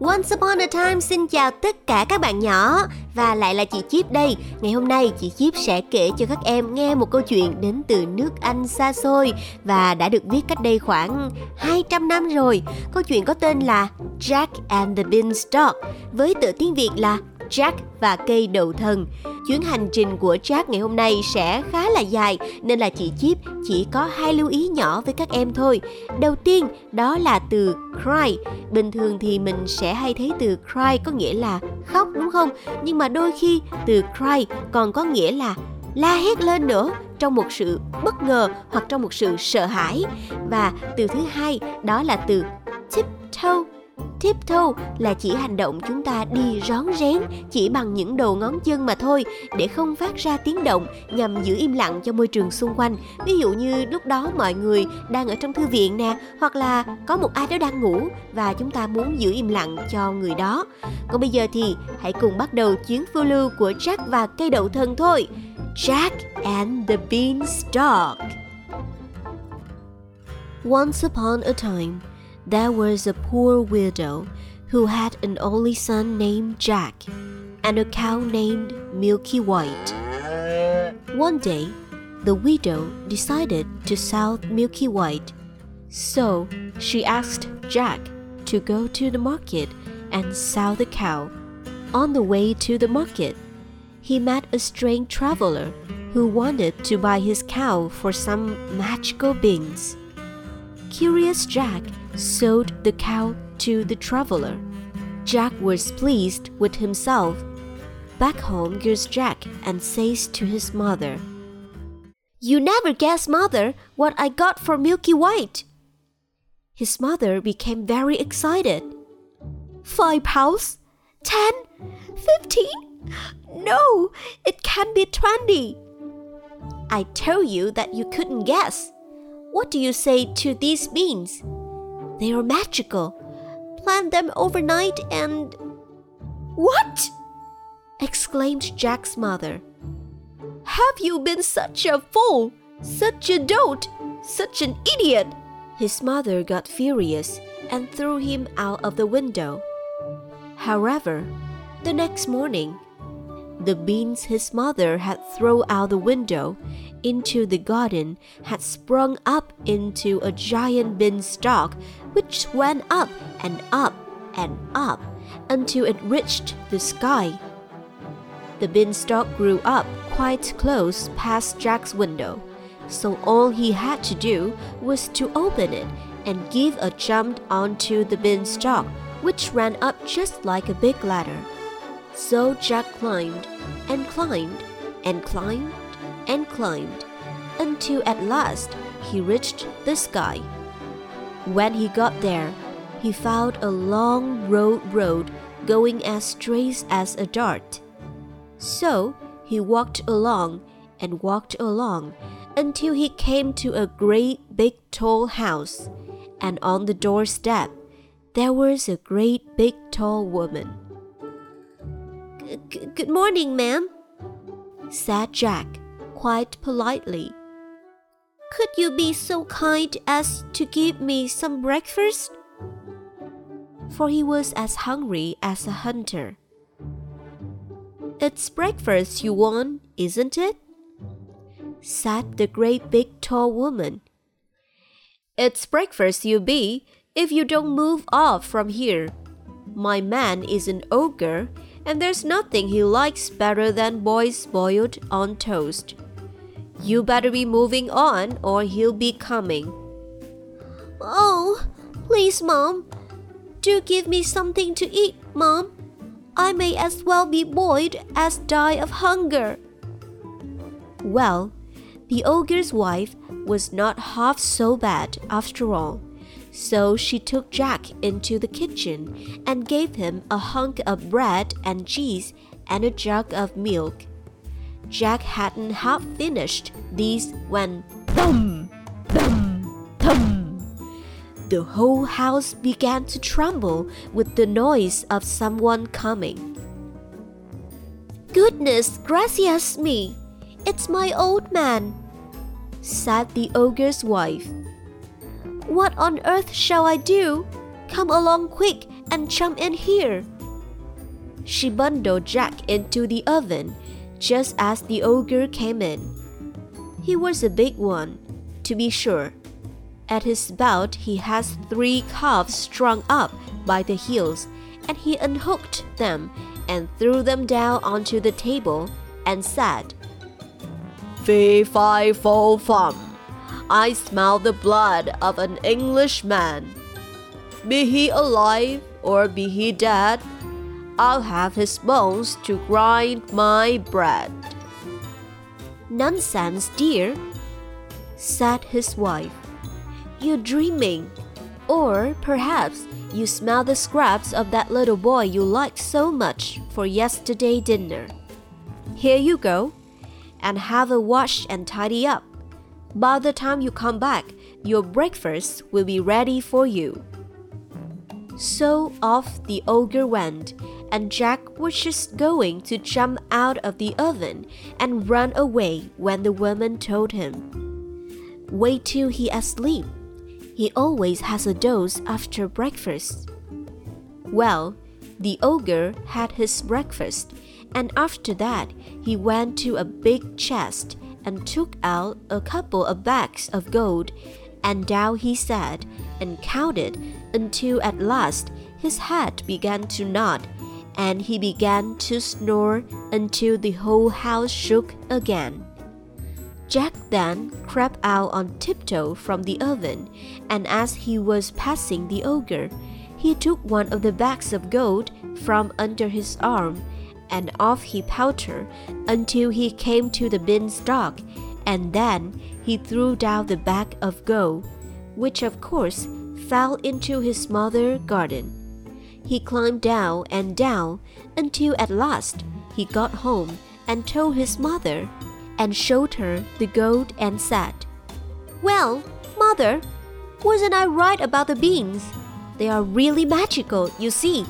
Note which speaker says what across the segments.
Speaker 1: Once upon a time, xin chào tất cả các bạn nhỏ. Và lại là chị Chip đây. Ngày hôm nay, chị Chip sẽ kể cho các em nghe một câu chuyện đến từ nước Anh xa xôi Và đã được viết cách đây khoảng 200 năm rồi. Câu chuyện có tên là Jack and the Beanstalk Với tựa tiếng Việt là Jack và cây đậu thần. Chuyến hành trình của Jack ngày hôm nay sẽ khá là dài, nên là chị Chip chỉ có hai lưu ý nhỏ với các em thôi. Đầu tiên, đó là từ cry. Bình thường thì mình sẽ hay thấy từ cry có nghĩa là khóc, đúng không? Nhưng mà đôi khi từ cry còn có nghĩa là la hét lên nữa, trong một sự bất ngờ hoặc trong một sự sợ hãi. Và từ thứ hai, đó là từ tiptoe Tiptoe là chỉ hành động chúng ta đi rón rén, chỉ bằng những đầu ngón chân mà thôi, để không phát ra tiếng động nhằm giữ im lặng cho môi trường xung quanh. Ví dụ như lúc đó mọi người đang ở trong thư viện nè, hoặc là có một ai đó đang ngủ và chúng ta muốn giữ im lặng cho người đó. Còn bây giờ thì hãy cùng bắt đầu chuyến phiêu lưu của Jack và cây đậu thân thôi. Jack and the Beanstalk Once upon a time there was a poor widow who had an only son named Jack and a cow named Milky White. One day, the widow decided to sell Milky White, so she asked Jack to go to the market and sell the cow. On the way to the market, he met a strange traveler who wanted to buy his cow for some magical beans. Curious Jack sold the cow to the traveler. Jack was pleased with himself. Back home goes Jack and says to his mother, You never guess, mother, what I got for Milky White. His mother became very excited. Five pounds? Ten? Fifteen? No, it can be twenty. I told you that you couldn't guess. What do you say to these beans? They are magical. Plant them overnight and. What? exclaimed Jack's mother. Have you been such a fool? Such a dolt? Such an idiot? His mother got furious and threw him out of the window. However, the next morning, the beans his mother had thrown out the window into the garden had sprung up into a giant beanstalk which went up and up and up until it reached the sky. The beanstalk grew up quite close past Jack's window, so all he had to do was to open it and give a jump onto the beanstalk, which ran up just like a big ladder. So Jack climbed and climbed and climbed and climbed until at last he reached the sky. When he got there, he found a long road road going as straight as a dart. So he walked along and walked along until he came to a great big tall house, and on the doorstep there was a great big tall woman. Good morning, ma'am, said Jack quite politely. Could you be so kind as to give me some breakfast? For he was as hungry as a hunter. It's breakfast you want, isn't it? said the great big tall woman. It's breakfast you be if you don't move off from here. My man is an ogre, and there's nothing he likes better than boys boiled on toast. You better be moving on, or he'll be coming. Oh, please, Mom. Do give me something to eat, Mom. I may as well be boiled as die of hunger. Well, the ogre's wife was not half so bad after all. So she took Jack into the kitchen and gave him a hunk of bread and cheese and a jug of milk. Jack hadn't half finished these when thump, thump, thump. The whole house began to tremble with the noise of someone coming. Goodness gracious me! It's my old man, said the ogre's wife. What on earth shall I do? Come along quick and jump in here. She bundled Jack into the oven just as the ogre came in. He was a big one, to be sure. At his belt, he has three calves strung up by the heels, and he unhooked them and threw them down onto the table and said, Fee, fi, fo, fum. I smell the blood of an Englishman. Be he alive or be he dead, I'll have his bones to grind my bread. Nonsense, dear, said his wife. You're dreaming. Or perhaps you smell the scraps of that little boy you liked so much for yesterday dinner. Here you go, and have a wash and tidy up. By the time you come back, your breakfast will be ready for you. So off the ogre went, and Jack was just going to jump out of the oven and run away when the woman told him, Wait till he asleep. He always has a dose after breakfast. Well, the ogre had his breakfast, and after that he went to a big chest and took out a couple of bags of gold, and down he sat and counted until at last his head began to nod, and he began to snore until the whole house shook again. Jack then crept out on tiptoe from the oven, and as he was passing the ogre, he took one of the bags of gold from under his arm and off he pelted until he came to the beanstalk, and then he threw down the bag of gold, which of course fell into his mother's garden. He climbed down and down until at last he got home and told his mother, and showed her the gold and said, Well, mother, wasn't I right about the beans? They are really magical, you see.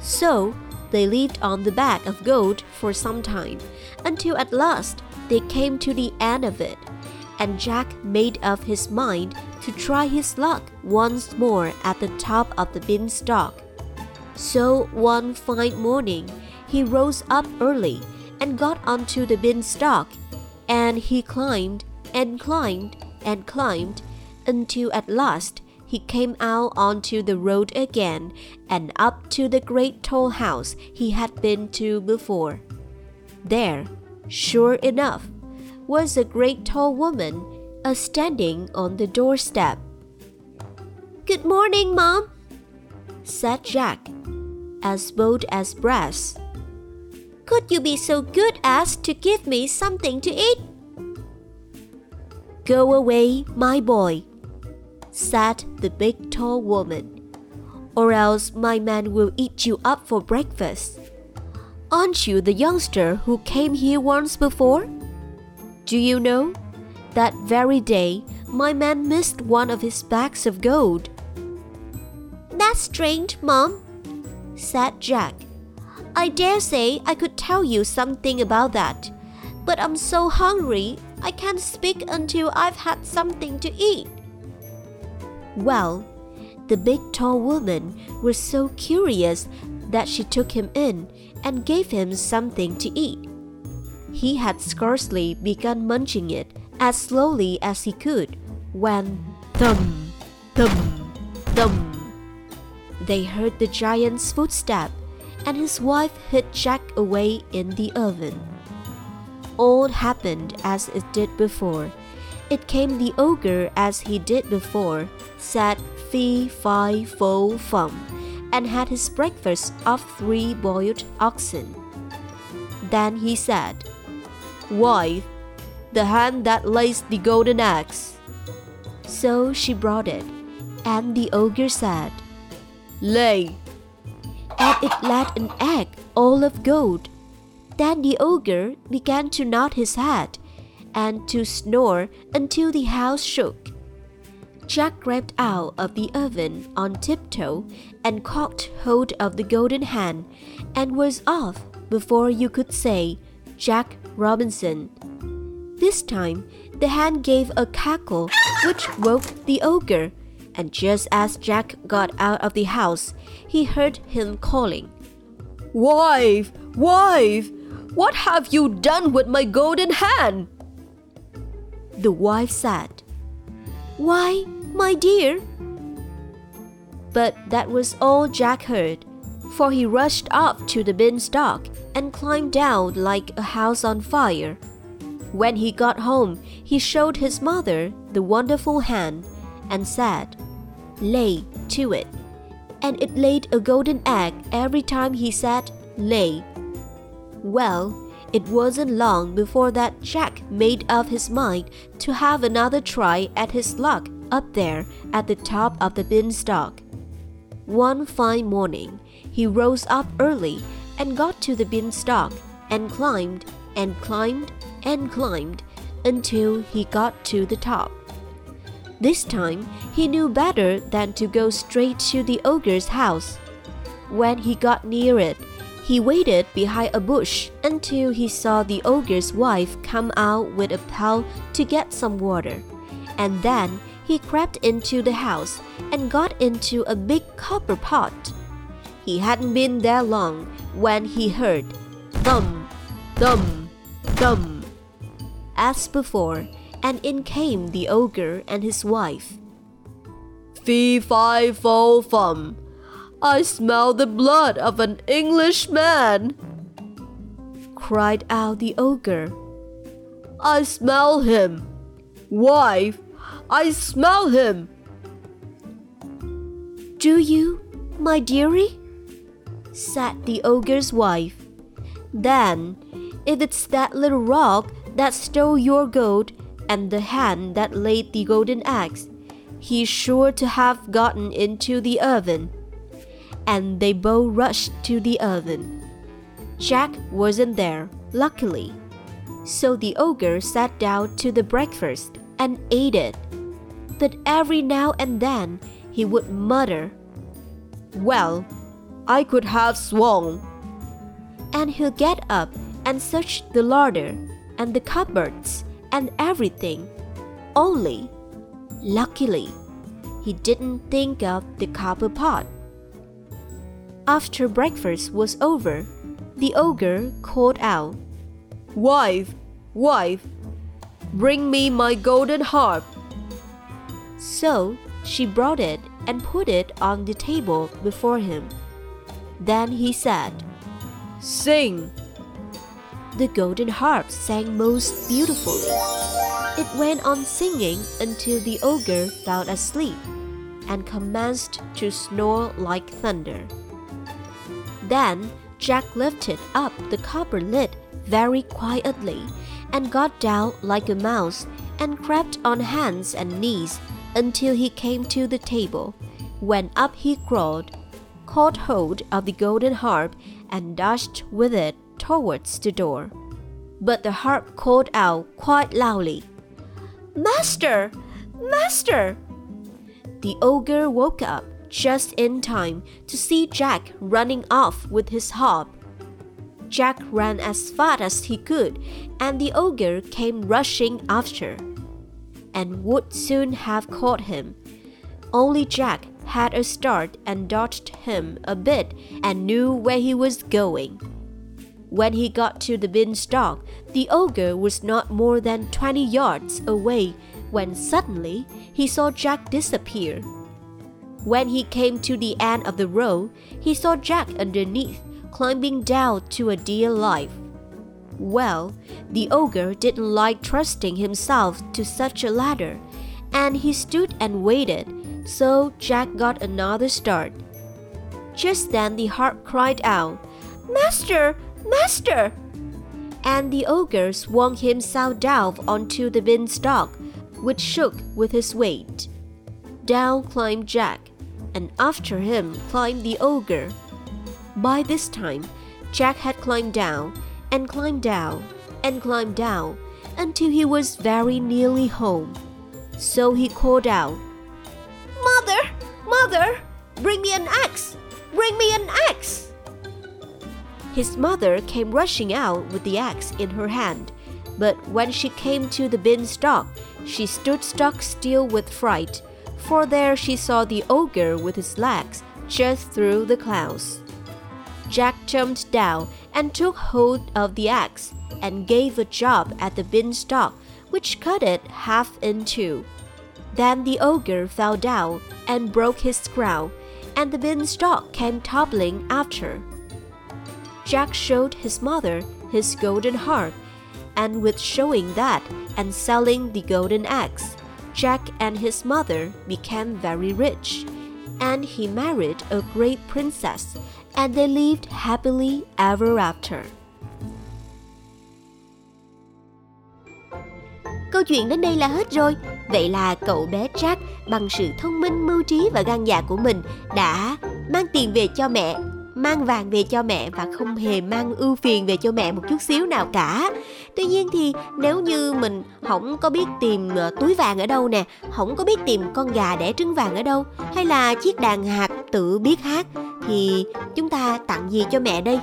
Speaker 1: So they lived on the bag of gold for some time, until at last they came to the end of it, and Jack made up his mind to try his luck once more at the top of the beanstalk. So one fine morning he rose up early and got onto the beanstalk, and he climbed and climbed and climbed until at last he came out onto the road again and up to the great tall house he had been to before. There, sure enough, was a great tall woman a standing on the doorstep. Good morning, Mom, said Jack, as bold as brass. Could you be so good as to give me something to eat? Go away, my boy, said the big tall woman, or else my man will eat you up for breakfast. Aren't you the youngster who came here once before? Do you know? That very day, my man missed one of his bags of gold. That's strange, Mom, said Jack. I dare say I could tell you something about that, but I'm so hungry I can't speak until I've had something to eat. Well, the big tall woman was so curious that she took him in and gave him something to eat. He had scarcely begun munching it as slowly as he could when thump, thump, thump. They heard the giant's footstep, and his wife hid Jack away in the oven. All happened as it did before it came the ogre as he did before, said fee, fi, fo, fum, and had his breakfast of three boiled oxen. Then he said, Wife, the hand that lays the golden eggs. So she brought it, And the ogre said,
Speaker 2: Lay.
Speaker 1: And it laid an egg all of gold. Then the ogre began to nod his head and to snore until the house shook. Jack crept out of the oven on tiptoe and caught hold of the golden hen and was off before you could say, Jack Robinson. This time, the hen gave a cackle which woke the ogre, and just as Jack got out of the house, he heard him calling,
Speaker 2: Wife, wife, what have you done with my golden hen?
Speaker 1: The wife said, Why, my dear? But that was all Jack heard, for he rushed up to the beanstalk and climbed down like a house on fire. When he got home, he showed his mother the wonderful hen and said, Lay to it. And it laid a golden egg every time he said, Lay. Well, it wasn't long before that Jack made up his mind to have another try at his luck up there at the top of the beanstalk. One fine morning, he rose up early and got to the beanstalk and climbed and climbed and climbed until he got to the top. This time, he knew better than to go straight to the ogre's house. When he got near it, he waited behind a bush until he saw the ogre's wife come out with a pail to get some water, and then he crept into the house and got into a big copper pot. He hadn't been there long when he heard thump, thump, as before, and in came the ogre and his wife.
Speaker 2: Fee fi fo fum. I smell the blood of an Englishman,
Speaker 1: cried out the ogre.
Speaker 2: I smell him. Wife, I smell him.
Speaker 1: Do you, my dearie? said the ogre's wife. Then, if it's that little rock that stole your gold and the hen that laid the golden eggs, he's sure to have gotten into the oven. And they both rushed to the oven. Jack wasn't there, luckily. So the ogre sat down to the breakfast and ate it. But every now and then he would mutter,
Speaker 2: Well, I could have sworn.
Speaker 1: And he'll get up and searched the larder and the cupboards and everything. Only, luckily, he didn't think of the copper pot. After breakfast was over, the ogre called out,
Speaker 2: Wife, wife, bring me my golden harp.
Speaker 1: So she brought it and put it on the table before him. Then he said,
Speaker 2: Sing.
Speaker 1: The golden harp sang most beautifully. It went on singing until the ogre fell asleep and commenced to snore like thunder. Then Jack lifted up the copper lid very quietly and got down like a mouse and crept on hands and knees until he came to the table, when up he crawled, caught hold of the golden harp, and dashed with it towards the door. But the harp called out quite loudly, Master! Master! The ogre woke up just in time to see Jack running off with his harp. Jack ran as fast as he could, and the ogre came rushing after, and would soon have caught him. Only Jack had a start and dodged him a bit and knew where he was going. When he got to the beanstalk, the ogre was not more than twenty yards away when suddenly he saw Jack disappear. When he came to the end of the row, he saw Jack underneath, climbing down to a dear life. Well, the ogre didn't like trusting himself to such a ladder, and he stood and waited, so Jack got another start. Just then the harp cried out, Master! Master! And the ogre swung himself down onto the beanstalk, which shook with his weight. down climbed Jack, and after him climbed the ogre. By this time, Jack had climbed down and climbed down and climbed down until he was very nearly home. So he called out, Mother, mother, bring me an axe, bring me an axe. His mother came rushing out with the axe in her hand, but when she came to the beanstalk, she stood stock still with fright, for there she saw the ogre with his legs just through the clouds. Jack jumped down and took hold of the axe and gave a jab at the beanstalk, which cut it half in two. Then the ogre fell down and broke his crown, and the beanstalk came toppling after. Jack showed his mother his golden harp, and with showing that and selling the golden axe, Jack and his mother became very rich, and he married a great princess, and they lived happily ever after. Câu chuyện đến đây là hết rồi. Vậy là cậu bé Jack bằng sự thông minh, mưu trí và gan dạ của mình đã mang tiền về cho mẹ mang vàng về cho mẹ và không hề mang ưu phiền về cho mẹ một chút xíu nào cả. Tuy nhiên thì nếu như mình không có biết tìm ờ, túi vàng ở đâu nè, không có biết tìm con gà đẻ trứng vàng ở đâu, hay là chiếc đàn hạt tự biết hát, thì chúng ta tặng gì cho mẹ đây?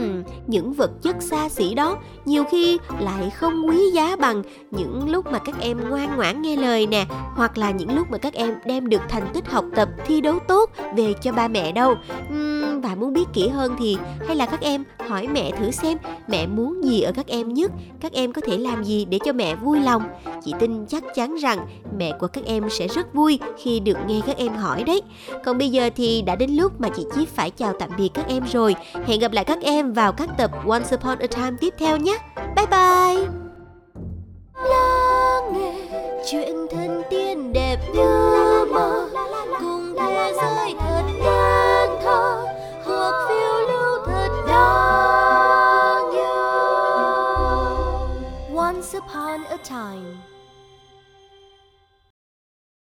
Speaker 1: Hmm, những vật chất xa xỉ đó nhiều khi lại không quý giá bằng những lúc mà các em ngoan ngoãn nghe lời nè hoặc là những lúc mà các em đem được thành tích học tập thi đấu tốt về cho ba mẹ đâu. Uhm, và muốn biết kỹ hơn thì hay là các em hỏi mẹ thử xem mẹ muốn gì ở các em nhất các em có thể làm gì để cho mẹ vui lòng? Chị tin chắc chắn rằng mẹ của các em sẽ rất vui khi được nghe các em hỏi đấy. Còn bây giờ thì đã đến lúc mà chị Chip phải chào tạm biệt các em rồi. Hẹn gặp lại các em vào các tập Once Upon a Time tiếp theo nhé. Bye bye! Lắng nghe chuyện thân tiên đẹp như mơ, cùng thế giới thật đáng thơ hoặc phiêu lưu thật đáng nhớ. Once upon a time.